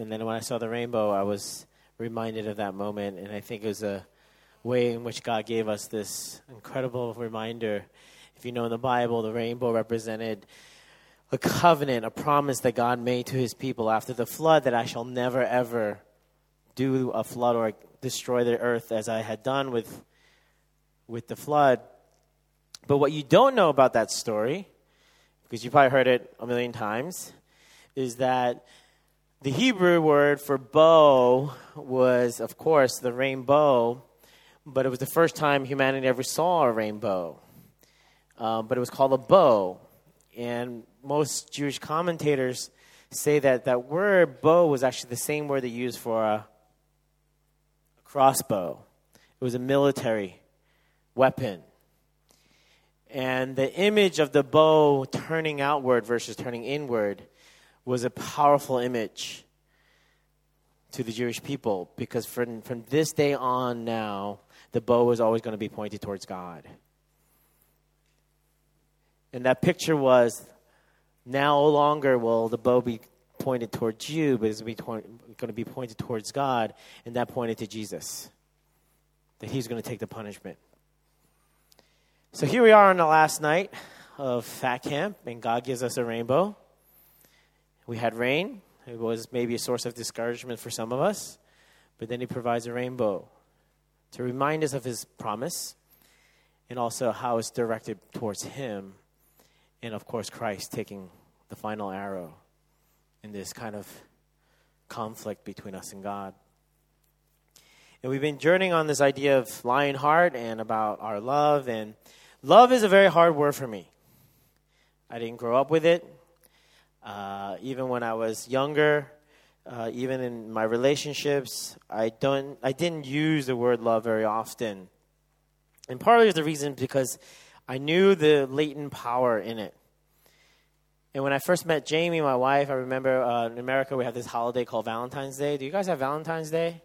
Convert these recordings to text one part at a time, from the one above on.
And then when I saw the rainbow, I was reminded of that moment. And I think it was a way in which God gave us this incredible reminder. If you know in the Bible, the rainbow represented a covenant, a promise that God made to his people after the flood that I shall never, ever do a flood or destroy the earth as I had done with, with the flood. But what you don't know about that story, because you've probably heard it a million times, is that the Hebrew word for bow was, of course, the rainbow, but it was the first time humanity ever saw a rainbow. Um, but it was called a bow. And most Jewish commentators say that that word bow was actually the same word they used for a, a crossbow. It was a military weapon. And the image of the bow turning outward versus turning inward was a powerful image to the Jewish people because from, from this day on now, the bow was always going to be pointed towards God. And that picture was now no longer will the bow be pointed towards you, but it's going to be pointed towards God, and that pointed to Jesus. That he's going to take the punishment. So here we are on the last night of Fat Camp, and God gives us a rainbow. We had rain. It was maybe a source of discouragement for some of us, but then He provides a rainbow to remind us of His promise and also how it's directed towards Him, and of course, Christ taking the final arrow in this kind of conflict between us and God. And we've been journeying on this idea of lion heart and about our love. And love is a very hard word for me. I didn't grow up with it. Uh, even when I was younger, uh, even in my relationships, I don't, I didn't use the word love very often. And partly of the reason because I knew the latent power in it. And when I first met Jamie, my wife, I remember uh, in America we have this holiday called Valentine's Day. Do you guys have Valentine's Day?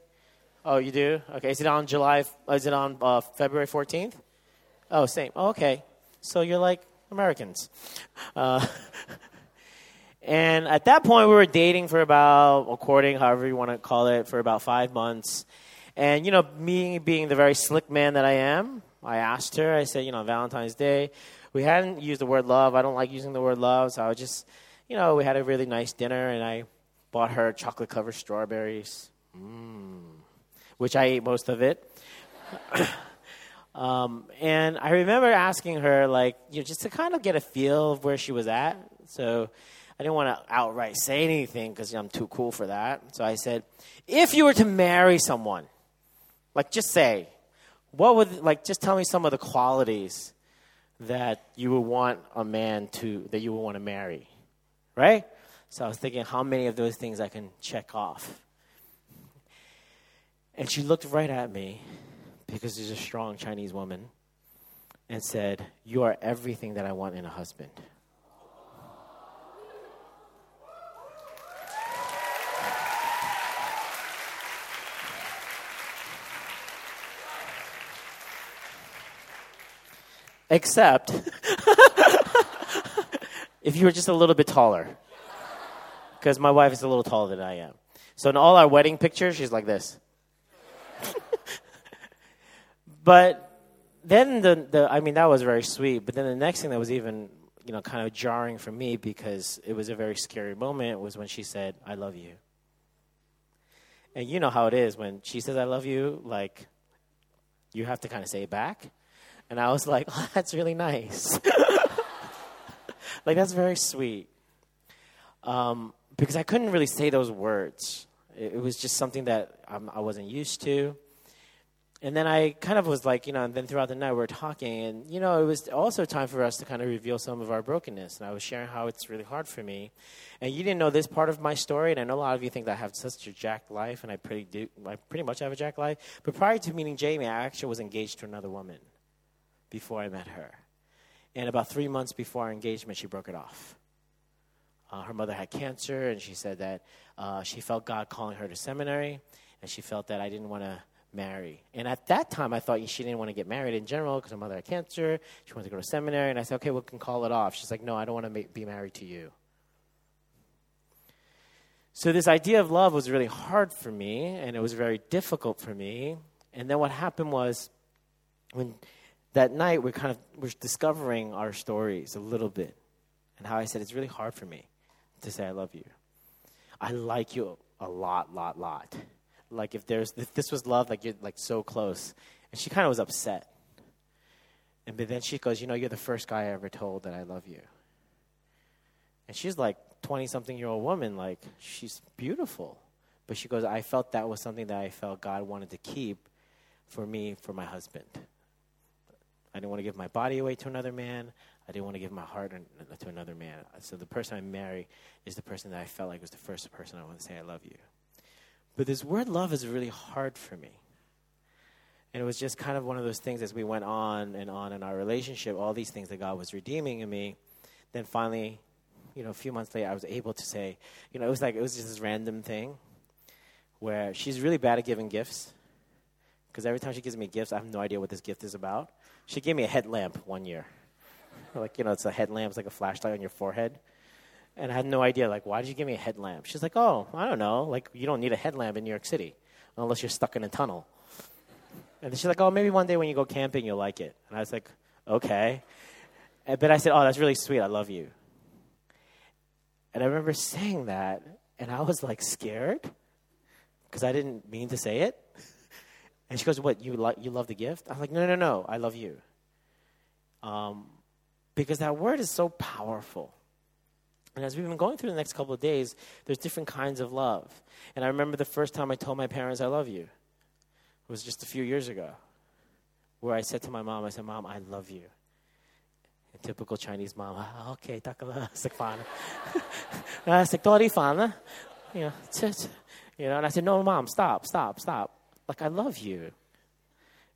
Oh, you do? Okay. Is it on July? Is it on uh, February 14th? Oh, same. Oh, okay. So you're like Americans. Uh, and at that point, we were dating for about, or courting, however you want to call it, for about five months. And, you know, me being the very slick man that I am, I asked her, I said, you know, Valentine's Day, we hadn't used the word love. I don't like using the word love, so I was just, you know, we had a really nice dinner, and I bought her chocolate covered strawberries, mm, which I ate most of it. um, and I remember asking her, like, you know, just to kind of get a feel of where she was at. So I didn't want to outright say anything because I'm too cool for that. So I said, if you were to marry someone, like, just say, what would, like, just tell me some of the qualities that you would want a man to, that you would want to marry, right? So I was thinking how many of those things I can check off. And she looked right at me because she's a strong Chinese woman and said, You are everything that I want in a husband. Except if you were just a little bit taller. Because my wife is a little taller than I am. So in all our wedding pictures, she's like this. but then the, the I mean that was very sweet. But then the next thing that was even you know kind of jarring for me because it was a very scary moment was when she said, "I love you." And you know how it is when she says, "I love you," like you have to kind of say it back. And I was like, oh, that's really nice. like, that's very sweet. Um, because I couldn't really say those words. It, it was just something that I wasn't used to. And then I kind of was like, you know, and then throughout the night we were talking, and, you know, it was also time for us to kind of reveal some of our brokenness. And I was sharing how it's really hard for me. And you didn't know this part of my story, and I know a lot of you think that I have such a jacked life, and I pretty, do, I pretty much have a jacked life. But prior to meeting Jamie, I actually was engaged to another woman before I met her. And about three months before our engagement, she broke it off. Uh, her mother had cancer, and she said that uh, she felt God calling her to seminary, and she felt that I didn't want to marry. And at that time, I thought she didn't want to get married in general because her mother had cancer. She wanted to go to seminary, and I said, okay, we can call it off. She's like, no, I don't want to ma- be married to you. So, this idea of love was really hard for me, and it was very difficult for me. And then what happened was, when that night we're kind of we're discovering our stories a little bit, and how I said it's really hard for me to say I love you. I like you a lot, lot, lot. Like if there's if this was love, like you're like so close, and she kind of was upset. And but then she goes, you know, you're the first guy I ever told that I love you. And she's like 20 something year old woman, like, she's beautiful. But she goes, I felt that was something that I felt God wanted to keep for me, for my husband. I didn't want to give my body away to another man. I didn't want to give my heart to another man. So the person I marry is the person that I felt like was the first person I want to say I love you. But this word love is really hard for me. And it was just kind of one of those things as we went on and on in our relationship, all these things that God was redeeming in me. Then finally, you know, a few months later, I was able to say, you know, it was like, it was just this random thing where she's really bad at giving gifts. Because every time she gives me gifts, I have no idea what this gift is about. She gave me a headlamp one year. like, you know, it's a headlamp, it's like a flashlight on your forehead. And I had no idea, like, why did you give me a headlamp? She's like, oh, I don't know. Like, you don't need a headlamp in New York City unless you're stuck in a tunnel. And she's like, oh, maybe one day when you go camping, you'll like it. And I was like, okay. But I said, oh, that's really sweet. I love you. And I remember saying that, and I was like scared because I didn't mean to say it. And she goes, "What you like? You love the gift?" I'm like, "No, no, no. I love you." Um, because that word is so powerful. And as we've been going through the next couple of days, there's different kinds of love. And I remember the first time I told my parents I love you. It was just a few years ago, where I said to my mom, I said, "Mom, I love you." A typical Chinese mom. Ah, okay, takala, sikfana. Siktori fana. You know, you know, and I said, no, mom, stop, stop, stop. Like, I love you.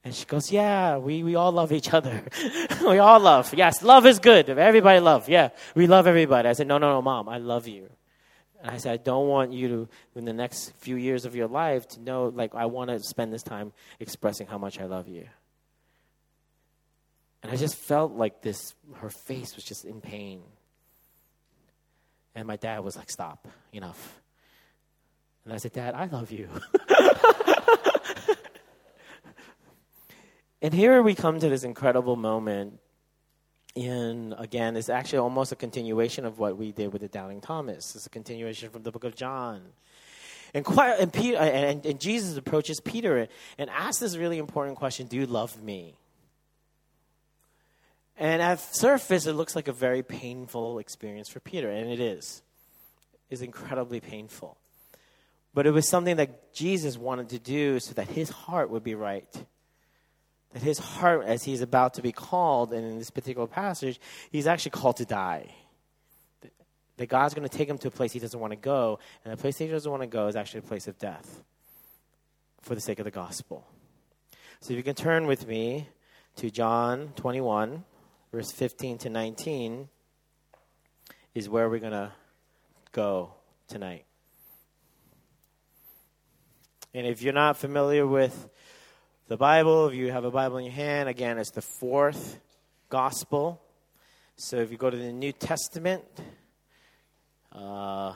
And she goes, yeah, we, we all love each other. we all love. Yes, love is good. Everybody love. Yeah, we love everybody. I said, no, no, no, mom, I love you. And I said, I don't want you to, in the next few years of your life, to know, like, I want to spend this time expressing how much I love you. And I just felt like this, her face was just in pain. And my dad was like, Stop, enough. And I said, Dad, I love you. and here we come to this incredible moment. And again, it's actually almost a continuation of what we did with the Doubting Thomas. It's a continuation from the book of John. And, quite, and, Peter, and, and Jesus approaches Peter and asks this really important question Do you love me? And at surface, it looks like a very painful experience for Peter, and it is. It's incredibly painful. But it was something that Jesus wanted to do so that his heart would be right. That his heart, as he's about to be called, and in this particular passage, he's actually called to die. That God's going to take him to a place he doesn't want to go, and the place he doesn't want to go is actually a place of death for the sake of the gospel. So if you can turn with me to John 21 verse 15 to 19 is where we're going to go tonight. And if you're not familiar with the Bible, if you have a Bible in your hand, again, it's the fourth gospel. So if you go to the New Testament, uh,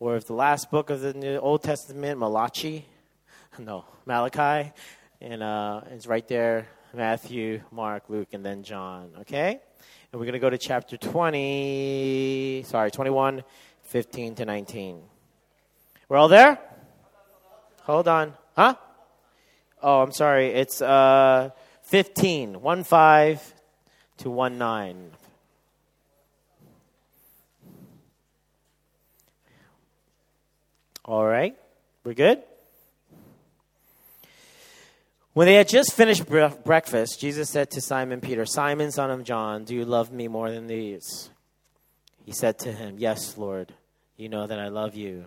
or if the last book of the New Old Testament, Malachi, no, Malachi, and uh, it's right there Matthew, Mark, Luke, and then John. Okay? And we're going to go to chapter 20, sorry, 21, 15 to 19. We're all there? Hold on. Huh? Oh, I'm sorry. It's uh, 15, 1 5 to 1 9. All right. We're good? When they had just finished breakfast, Jesus said to Simon Peter, Simon, son of John, do you love me more than these? He said to him, Yes, Lord, you know that I love you.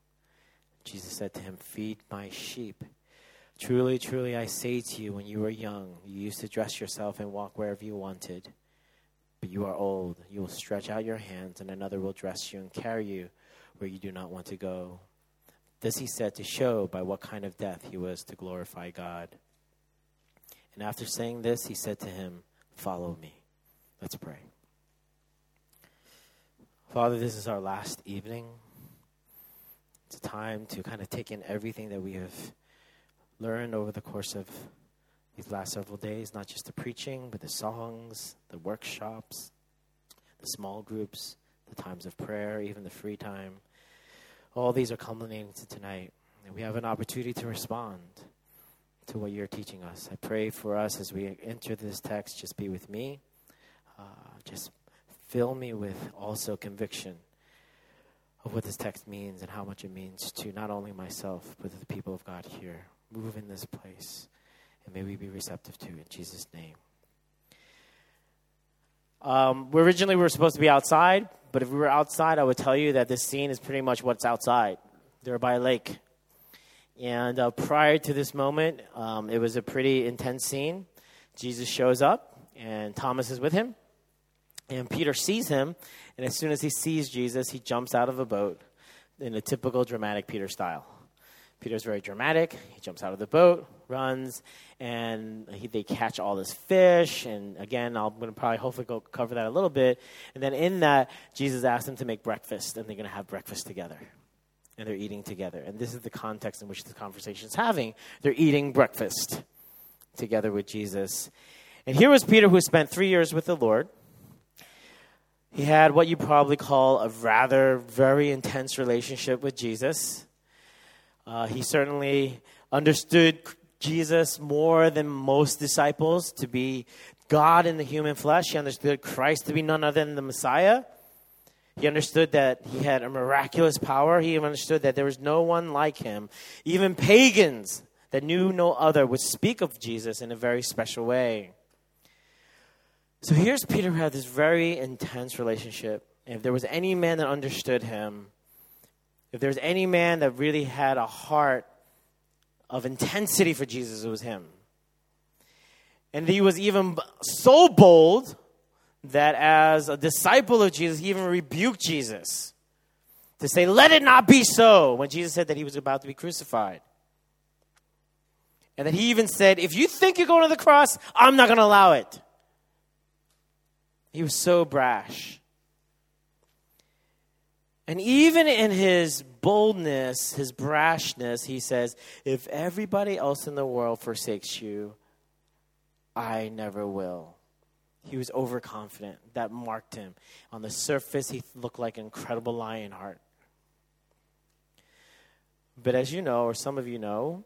Jesus said to him, Feed my sheep. Truly, truly, I say to you, when you were young, you used to dress yourself and walk wherever you wanted. But you are old. You will stretch out your hands, and another will dress you and carry you where you do not want to go. This he said to show by what kind of death he was to glorify God. And after saying this, he said to him, Follow me. Let's pray. Father, this is our last evening. It's a time to kind of take in everything that we have learned over the course of these last several days, not just the preaching, but the songs, the workshops, the small groups, the times of prayer, even the free time. All these are culminating to tonight. And we have an opportunity to respond to what you're teaching us. I pray for us as we enter this text, just be with me. Uh, just fill me with also conviction of what this text means and how much it means to not only myself, but to the people of God here. Move in this place, and may we be receptive to it. In Jesus' name. Um, we originally we were supposed to be outside, but if we were outside, I would tell you that this scene is pretty much what's outside. They're by a lake. And uh, prior to this moment, um, it was a pretty intense scene. Jesus shows up, and Thomas is with him. And Peter sees him, and as soon as he sees Jesus, he jumps out of a boat in a typical dramatic Peter style. Peter's very dramatic. He jumps out of the boat, runs, and he, they catch all this fish. And again, I'm going to probably hopefully go cover that a little bit. And then in that, Jesus asks them to make breakfast, and they're going to have breakfast together. And they're eating together. And this is the context in which the conversation is having. They're eating breakfast together with Jesus. And here was Peter, who spent three years with the Lord he had what you probably call a rather very intense relationship with Jesus. Uh, he certainly understood Jesus more than most disciples to be God in the human flesh. He understood Christ to be none other than the Messiah. He understood that he had a miraculous power. He understood that there was no one like him. Even pagans that knew no other would speak of Jesus in a very special way. So here's Peter who had this very intense relationship. And if there was any man that understood him, if there was any man that really had a heart of intensity for Jesus, it was him. And he was even so bold that as a disciple of Jesus, he even rebuked Jesus to say, Let it not be so, when Jesus said that he was about to be crucified. And that he even said, If you think you're going to the cross, I'm not going to allow it. He was so brash. And even in his boldness, his brashness, he says, If everybody else in the world forsakes you, I never will. He was overconfident. That marked him. On the surface, he looked like an incredible lion heart. But as you know, or some of you know,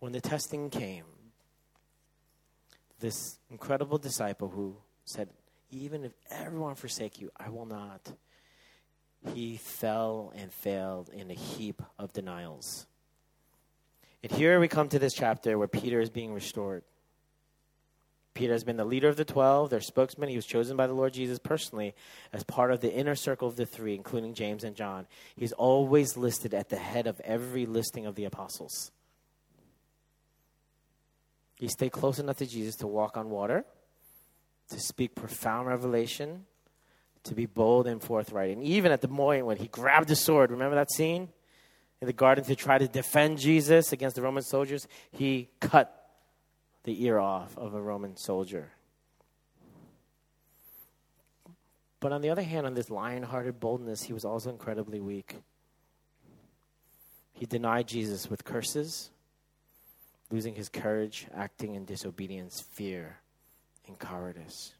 when the testing came, this incredible disciple who said, even if everyone forsake you, I will not. He fell and failed in a heap of denials. And here we come to this chapter where Peter is being restored. Peter has been the leader of the 12, their spokesman. He was chosen by the Lord Jesus personally as part of the inner circle of the three, including James and John. He's always listed at the head of every listing of the apostles. He stayed close enough to Jesus to walk on water to speak profound revelation, to be bold and forthright. And even at the point when he grabbed the sword, remember that scene in the garden to try to defend Jesus against the Roman soldiers? He cut the ear off of a Roman soldier. But on the other hand, on this lion hearted boldness, he was also incredibly weak. He denied Jesus with curses, losing his courage, acting in disobedience, fear and cowardice.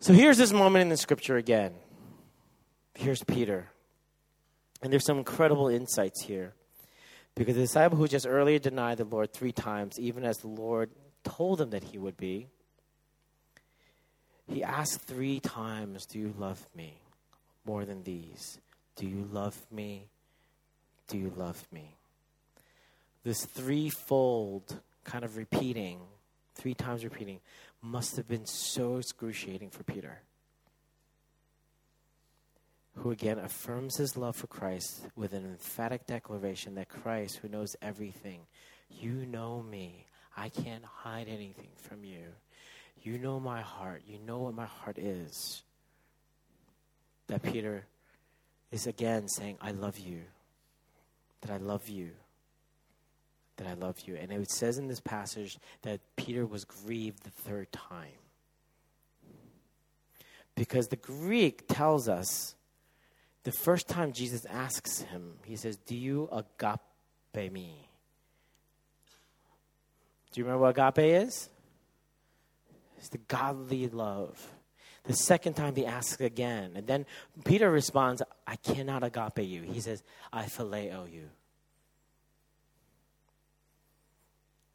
So here's this moment in the scripture again. Here's Peter. And there's some incredible insights here. Because the disciple who just earlier denied the Lord three times, even as the Lord told him that he would be, he asked three times, Do you love me more than these? Do you love me? Do you love me? This threefold kind of repeating three times repeating, must have been so excruciating for Peter. who again affirms his love for Christ with an emphatic declaration that Christ, who knows everything, you know me. I can't hide anything from you. You know my heart. You know what my heart is. That Peter is again saying, I love you. That I love you. That I love you. And it says in this passage that Peter was grieved the third time. Because the Greek tells us the first time Jesus asks him, he says, Do you agape me? Do you remember what agape is? It's the godly love. The second time he asks again, and then Peter responds, I cannot agape you. He says, I phileo you.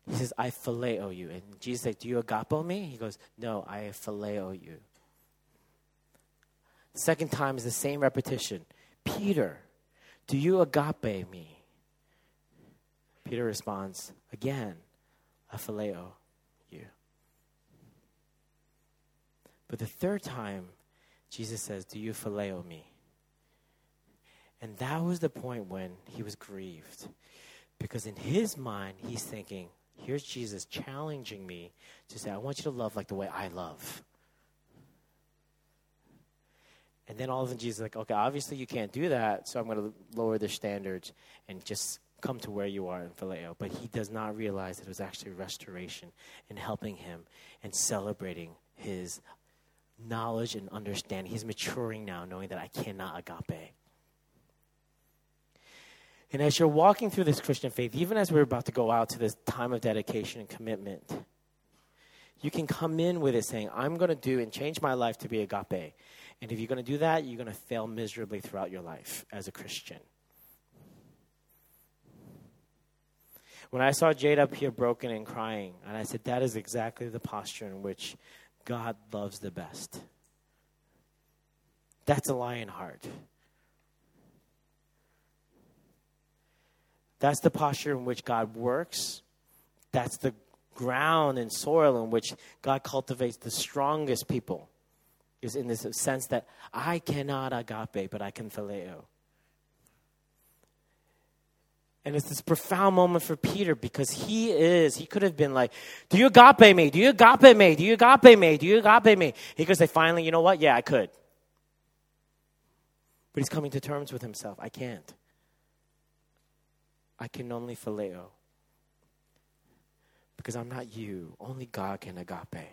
He says, I phileo you. And Jesus said, Do you agape me? He goes, No, I phileo you. Second time is the same repetition. Peter, do you agape me? Peter responds, Again, I phileo you. But the third time, Jesus says, Do you phileo me? And that was the point when he was grieved. Because in his mind, he's thinking, Here's Jesus challenging me to say, I want you to love like the way I love. And then all of a sudden, Jesus is like, okay, obviously you can't do that, so I'm going to lower the standards and just come to where you are in Phileo. But he does not realize that it was actually restoration and helping him and celebrating his knowledge and understanding. He's maturing now, knowing that I cannot agape. And as you're walking through this Christian faith, even as we're about to go out to this time of dedication and commitment, you can come in with it saying, I'm going to do and change my life to be agape. And if you're going to do that, you're going to fail miserably throughout your life as a Christian. When I saw Jade up here broken and crying, and I said, that is exactly the posture in which God loves the best. That's a lion heart. That's the posture in which God works. That's the ground and soil in which God cultivates the strongest people. Is in this sense that I cannot agape, but I can phileo. And it's this profound moment for Peter because he is, he could have been like, Do you agape me? Do you agape me? Do you agape me? Do you agape me? He could say, finally, you know what? Yeah, I could. But he's coming to terms with himself. I can't. I can only phileo. Because I'm not you. Only God can agape.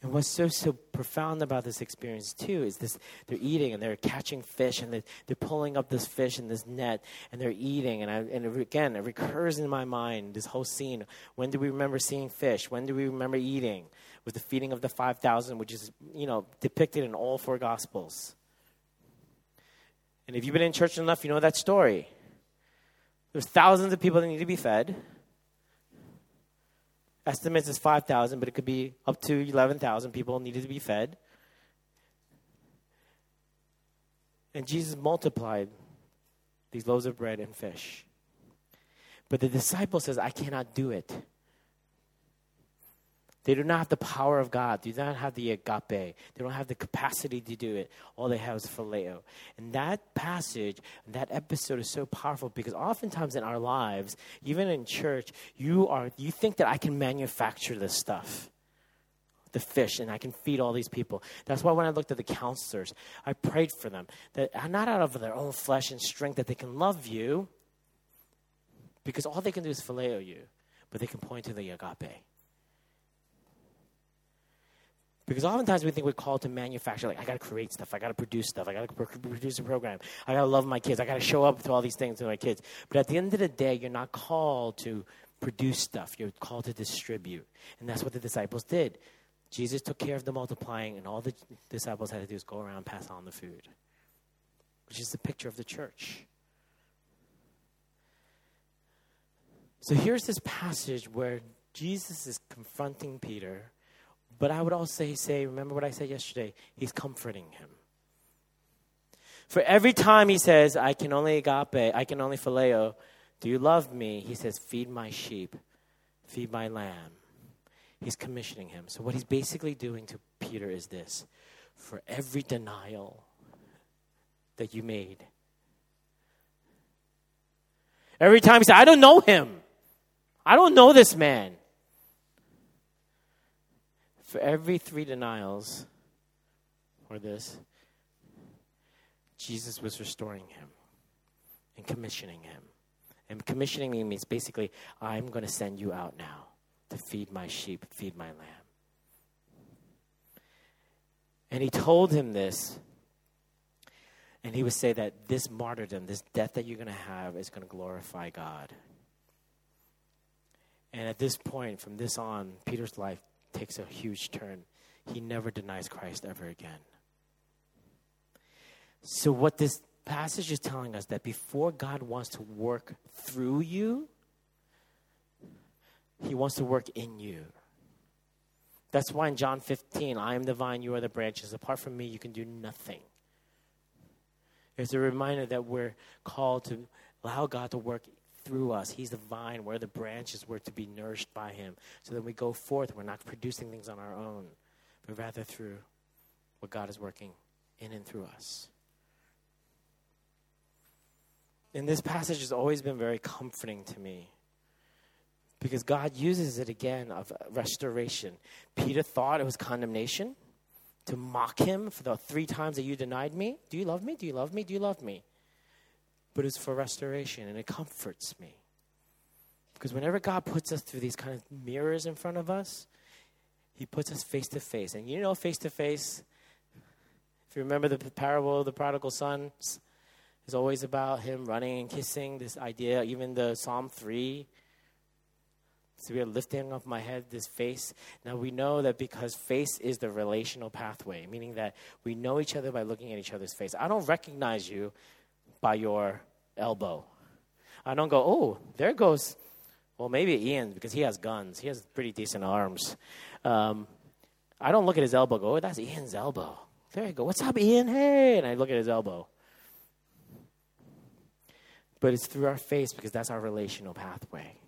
And what's so so profound about this experience too is this they're eating and they're catching fish and they're, they're pulling up this fish in this net and they're eating and I, and again it recurs in my mind this whole scene when do we remember seeing fish when do we remember eating with the feeding of the 5000 which is you know depicted in all four gospels and if you've been in church enough you know that story there's thousands of people that need to be fed. Estimates is 5,000, but it could be up to 11,000 people needed to be fed. And Jesus multiplied these loaves of bread and fish. But the disciple says, I cannot do it. They do not have the power of God. They do not have the agape. They don't have the capacity to do it. All they have is phileo. And that passage, that episode is so powerful because oftentimes in our lives, even in church, you are you think that I can manufacture this stuff. The fish, and I can feed all these people. That's why when I looked at the counselors, I prayed for them that not out of their own flesh and strength that they can love you, because all they can do is phileo you, but they can point to the agape. Because oftentimes we think we're called to manufacture, like, I got to create stuff, I got to produce stuff, I got to produce a program, I got to love my kids, I got to show up to all these things to my kids. But at the end of the day, you're not called to produce stuff, you're called to distribute. And that's what the disciples did. Jesus took care of the multiplying, and all the disciples had to do is go around and pass on the food, which is the picture of the church. So here's this passage where Jesus is confronting Peter but I would also say, remember what I said yesterday? He's comforting him. For every time he says, I can only agape, I can only phileo, do you love me? He says, feed my sheep, feed my lamb. He's commissioning him. So what he's basically doing to Peter is this for every denial, that you made. Every time he said, I don't know him. I don't know this man. For every three denials, or this, Jesus was restoring him and commissioning him. And commissioning me means basically, I'm going to send you out now to feed my sheep, feed my lamb. And he told him this. And he would say that this martyrdom, this death that you're going to have, is going to glorify God. And at this point, from this on, Peter's life takes a huge turn. He never denies Christ ever again. So, what this passage is telling us that before God wants to work through you, He wants to work in you. That's why in John 15, I am the vine, you are the branches. Apart from me, you can do nothing. It's a reminder that we're called to allow God to work through us. He's the vine, we're the branches, we're to be nourished by Him. So that we go forth, we're not producing things on our own, but rather through what God is working in and through us. And this passage has always been very comforting to me because God uses it again of restoration. Peter thought it was condemnation to mock him for the three times that you denied me. Do you love me? Do you love me? Do you love me? But it's for restoration and it comforts me. Because whenever God puts us through these kind of mirrors in front of us, He puts us face to face. And you know, face to face, if you remember the parable of the prodigal son, is always about him running and kissing. This idea, even the Psalm 3, so we are lifting up my head, this face. Now we know that because face is the relational pathway, meaning that we know each other by looking at each other's face. I don't recognize you by your elbow. I don't go, oh, there goes, well, maybe Ian, because he has guns. He has pretty decent arms. Um, I don't look at his elbow, go, oh, that's Ian's elbow. There you go. What's up, Ian? Hey. And I look at his elbow but it's through our face because that's our relational pathway.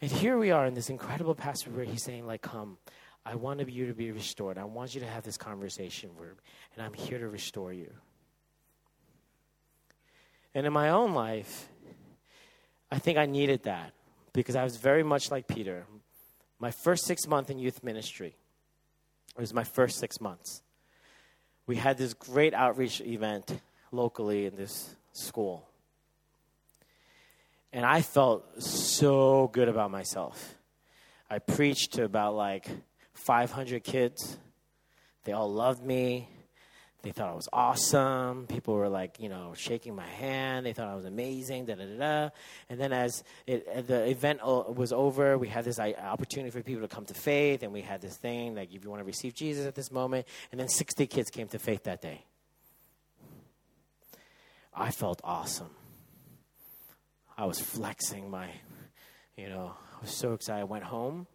And here we are in this incredible passage where he's saying, like, come, I want you to be restored. I want you to have this conversation where, and I'm here to restore you. And in my own life, I think I needed that because I was very much like Peter. My first six months in youth ministry, it was my first six months. We had this great outreach event locally in this school. And I felt so good about myself. I preached to about like 500 kids. They all loved me. They thought I was awesome. People were like, you know, shaking my hand. They thought I was amazing. Da da da da. And then as it, the event was over, we had this opportunity for people to come to faith, and we had this thing like, if you want to receive Jesus at this moment, and then 60 kids came to faith that day. I felt awesome. I was flexing my, you know, I was so excited. I went home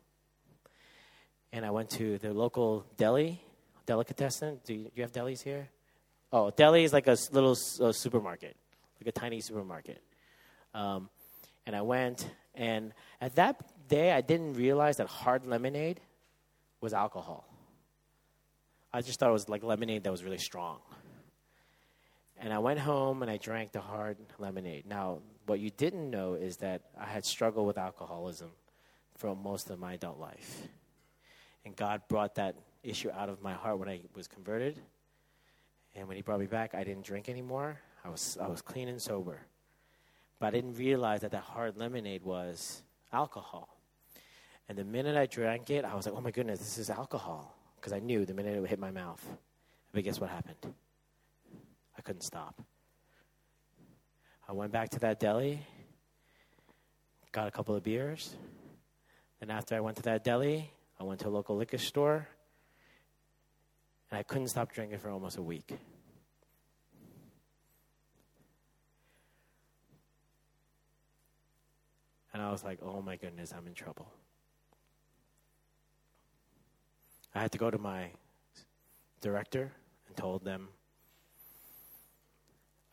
and I went to the local deli, delicatessen. Do you, do you have delis here? Oh, deli is like a little supermarket, like a tiny supermarket. Um, and I went, and at that day, I didn't realize that hard lemonade was alcohol. I just thought it was like lemonade that was really strong. And I went home and I drank the hard lemonade. Now, what you didn't know is that I had struggled with alcoholism for most of my adult life. And God brought that issue out of my heart when I was converted. And when He brought me back, I didn't drink anymore. I was, I was clean and sober. But I didn't realize that that hard lemonade was alcohol. And the minute I drank it, I was like, oh my goodness, this is alcohol. Because I knew the minute it would hit my mouth. But guess what happened? I couldn't stop. I went back to that deli, got a couple of beers. And after I went to that deli, I went to a local liquor store, and I couldn't stop drinking for almost a week. And I was like, oh my goodness, I'm in trouble. I had to go to my director and told them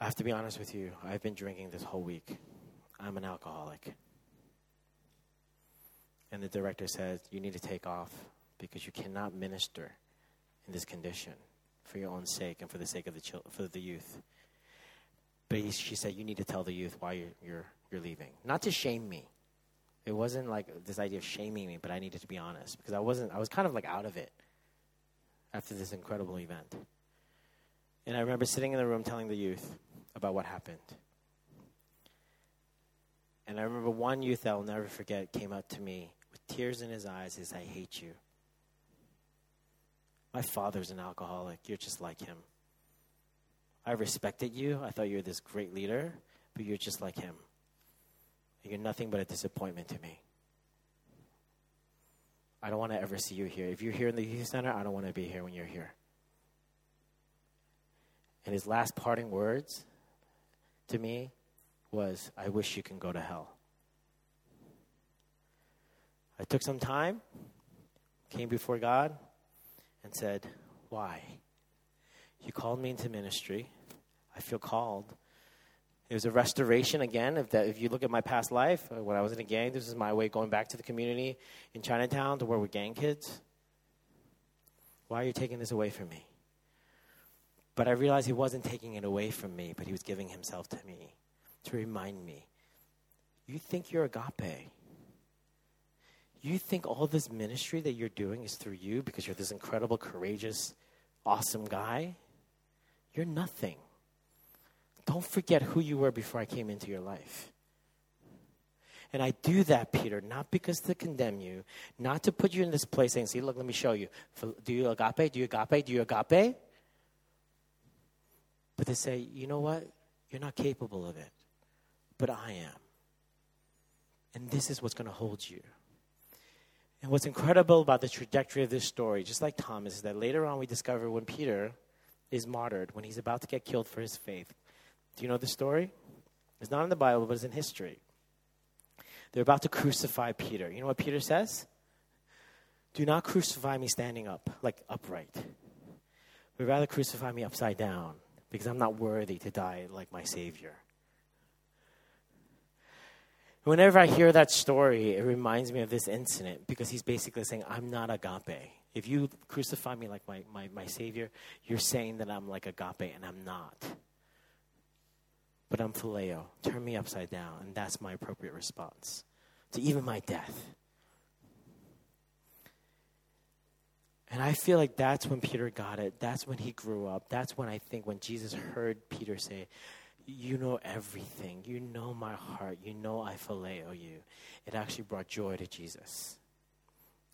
I have to be honest with you. I've been drinking this whole week. I'm an alcoholic. And the director said, You need to take off because you cannot minister in this condition. for your own sake and for the sake of the chil- for the youth. But he, she said, you need to tell the youth why you're, you're, you're leaving. Not to shame me. It wasn't like this idea of shaming me, but I needed to be honest because I wasn't, I was kind of like out of it after this incredible event. And I remember sitting in the room telling the youth about what happened. And I remember one youth that I'll never forget came up to me tears in his eyes said, I hate you. My father's an alcoholic. You're just like him. I respected you. I thought you were this great leader, but you're just like him. You're nothing but a disappointment to me. I don't want to ever see you here. If you're here in the youth center, I don't want to be here when you're here. And his last parting words to me was, I wish you can go to hell. I took some time, came before God, and said, Why? You called me into ministry. I feel called. It was a restoration again. If, that, if you look at my past life, uh, when I was in a gang, this is my way going back to the community in Chinatown to work with gang kids. Why are you taking this away from me? But I realized he wasn't taking it away from me, but he was giving himself to me to remind me you think you're agape. You think all this ministry that you're doing is through you because you're this incredible, courageous, awesome guy? You're nothing. Don't forget who you were before I came into your life. And I do that, Peter, not because to condemn you, not to put you in this place saying, see, look, let me show you. Do you agape? Do you agape? Do you agape? But to say, you know what? You're not capable of it but I am. And this is what's going to hold you. And what's incredible about the trajectory of this story, just like Thomas, is that later on we discover when Peter is martyred, when he's about to get killed for his faith. Do you know the story? It's not in the Bible, but it's in history. They're about to crucify Peter. You know what Peter says? Do not crucify me standing up, like upright. But rather crucify me upside down, because I'm not worthy to die like my Savior. Whenever I hear that story, it reminds me of this incident because he's basically saying, I'm not agape. If you crucify me like my, my, my Savior, you're saying that I'm like agape, and I'm not. But I'm phileo. Turn me upside down, and that's my appropriate response to even my death. And I feel like that's when Peter got it. That's when he grew up. That's when I think when Jesus heard Peter say, you know everything. You know my heart. You know I phileo you. It actually brought joy to Jesus.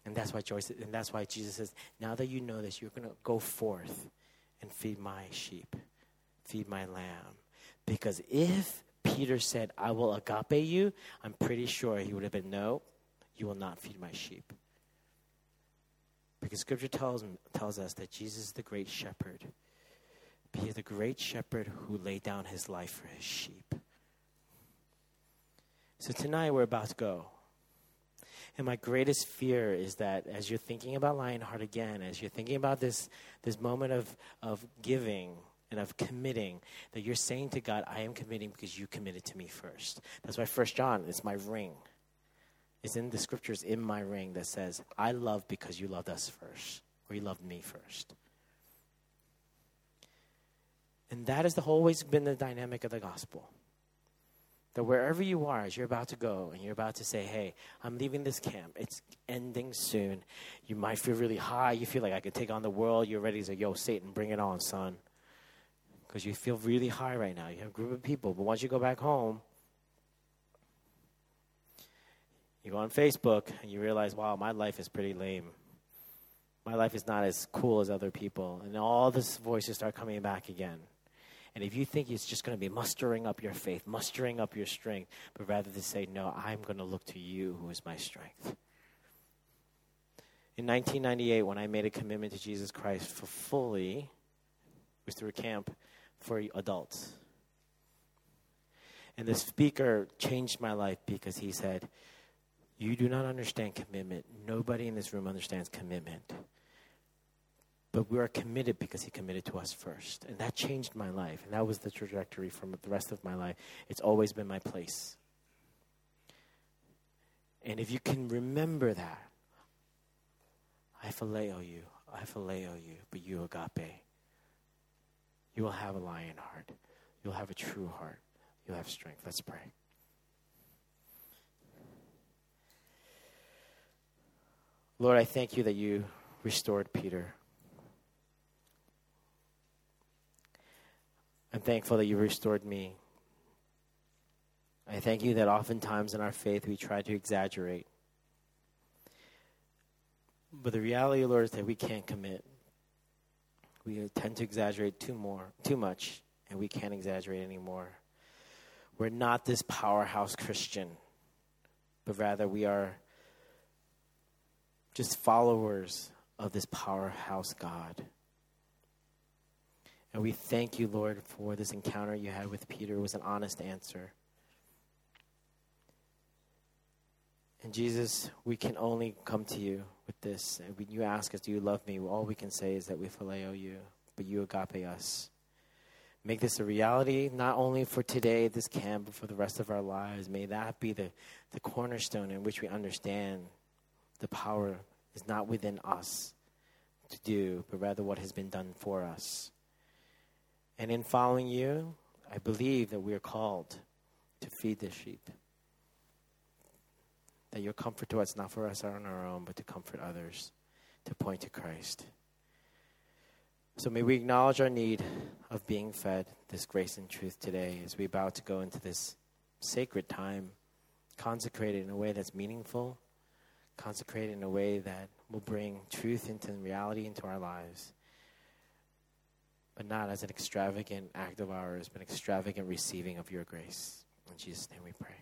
And that's why Joyce, and that's why Jesus says, now that you know this, you're gonna go forth and feed my sheep, feed my lamb. Because if Peter said, I will agape you, I'm pretty sure he would have been, No, you will not feed my sheep. Because scripture tells, tells us that Jesus is the great shepherd be the great shepherd who laid down his life for his sheep. So tonight we're about to go. And my greatest fear is that as you're thinking about Lionheart again, as you're thinking about this, this moment of, of giving and of committing, that you're saying to God, I am committing because you committed to me first. That's why First John is my ring. It's in the scriptures in my ring that says, I love because you loved us first, or you loved me first. And that has always been the dynamic of the gospel. That wherever you are, as you're about to go and you're about to say, hey, I'm leaving this camp, it's ending soon. You might feel really high. You feel like I could take on the world. You're ready to say, yo, Satan, bring it on, son. Because you feel really high right now. You have a group of people. But once you go back home, you go on Facebook and you realize, wow, my life is pretty lame. My life is not as cool as other people. And all these voices start coming back again. And if you think it's just going to be mustering up your faith, mustering up your strength, but rather to say, no, I'm going to look to you who is my strength. In 1998, when I made a commitment to Jesus Christ for fully, was through a camp for adults. And the speaker changed my life because he said, You do not understand commitment. Nobody in this room understands commitment. But we are committed because He committed to us first. And that changed my life. And that was the trajectory from the rest of my life. It's always been my place. And if you can remember that, I phileo you, I phileo you, but you agape. you will have a lion heart. You'll have a true heart. You'll have strength. Let's pray. Lord, I thank you that you restored Peter. I'm thankful that you restored me. I thank you that oftentimes in our faith we try to exaggerate. But the reality, Lord, is that we can't commit. We tend to exaggerate too more, too much, and we can't exaggerate anymore. We're not this powerhouse Christian, but rather we are just followers of this powerhouse God. And we thank you, Lord, for this encounter you had with Peter. It was an honest answer. And Jesus, we can only come to you with this. And when you ask us, Do you love me? all we can say is that we phileo you, but you agape us. Make this a reality, not only for today, this camp, but for the rest of our lives. May that be the, the cornerstone in which we understand the power is not within us to do, but rather what has been done for us. And in following you, I believe that we are called to feed the sheep. That your comfort to us, not for us on our own, but to comfort others, to point to Christ. So may we acknowledge our need of being fed this grace and truth today as we about to go into this sacred time, consecrated in a way that's meaningful consecrated in a way that will bring truth into reality into our lives, but not as an extravagant act of ours, but an extravagant receiving of your grace. In Jesus' name we pray.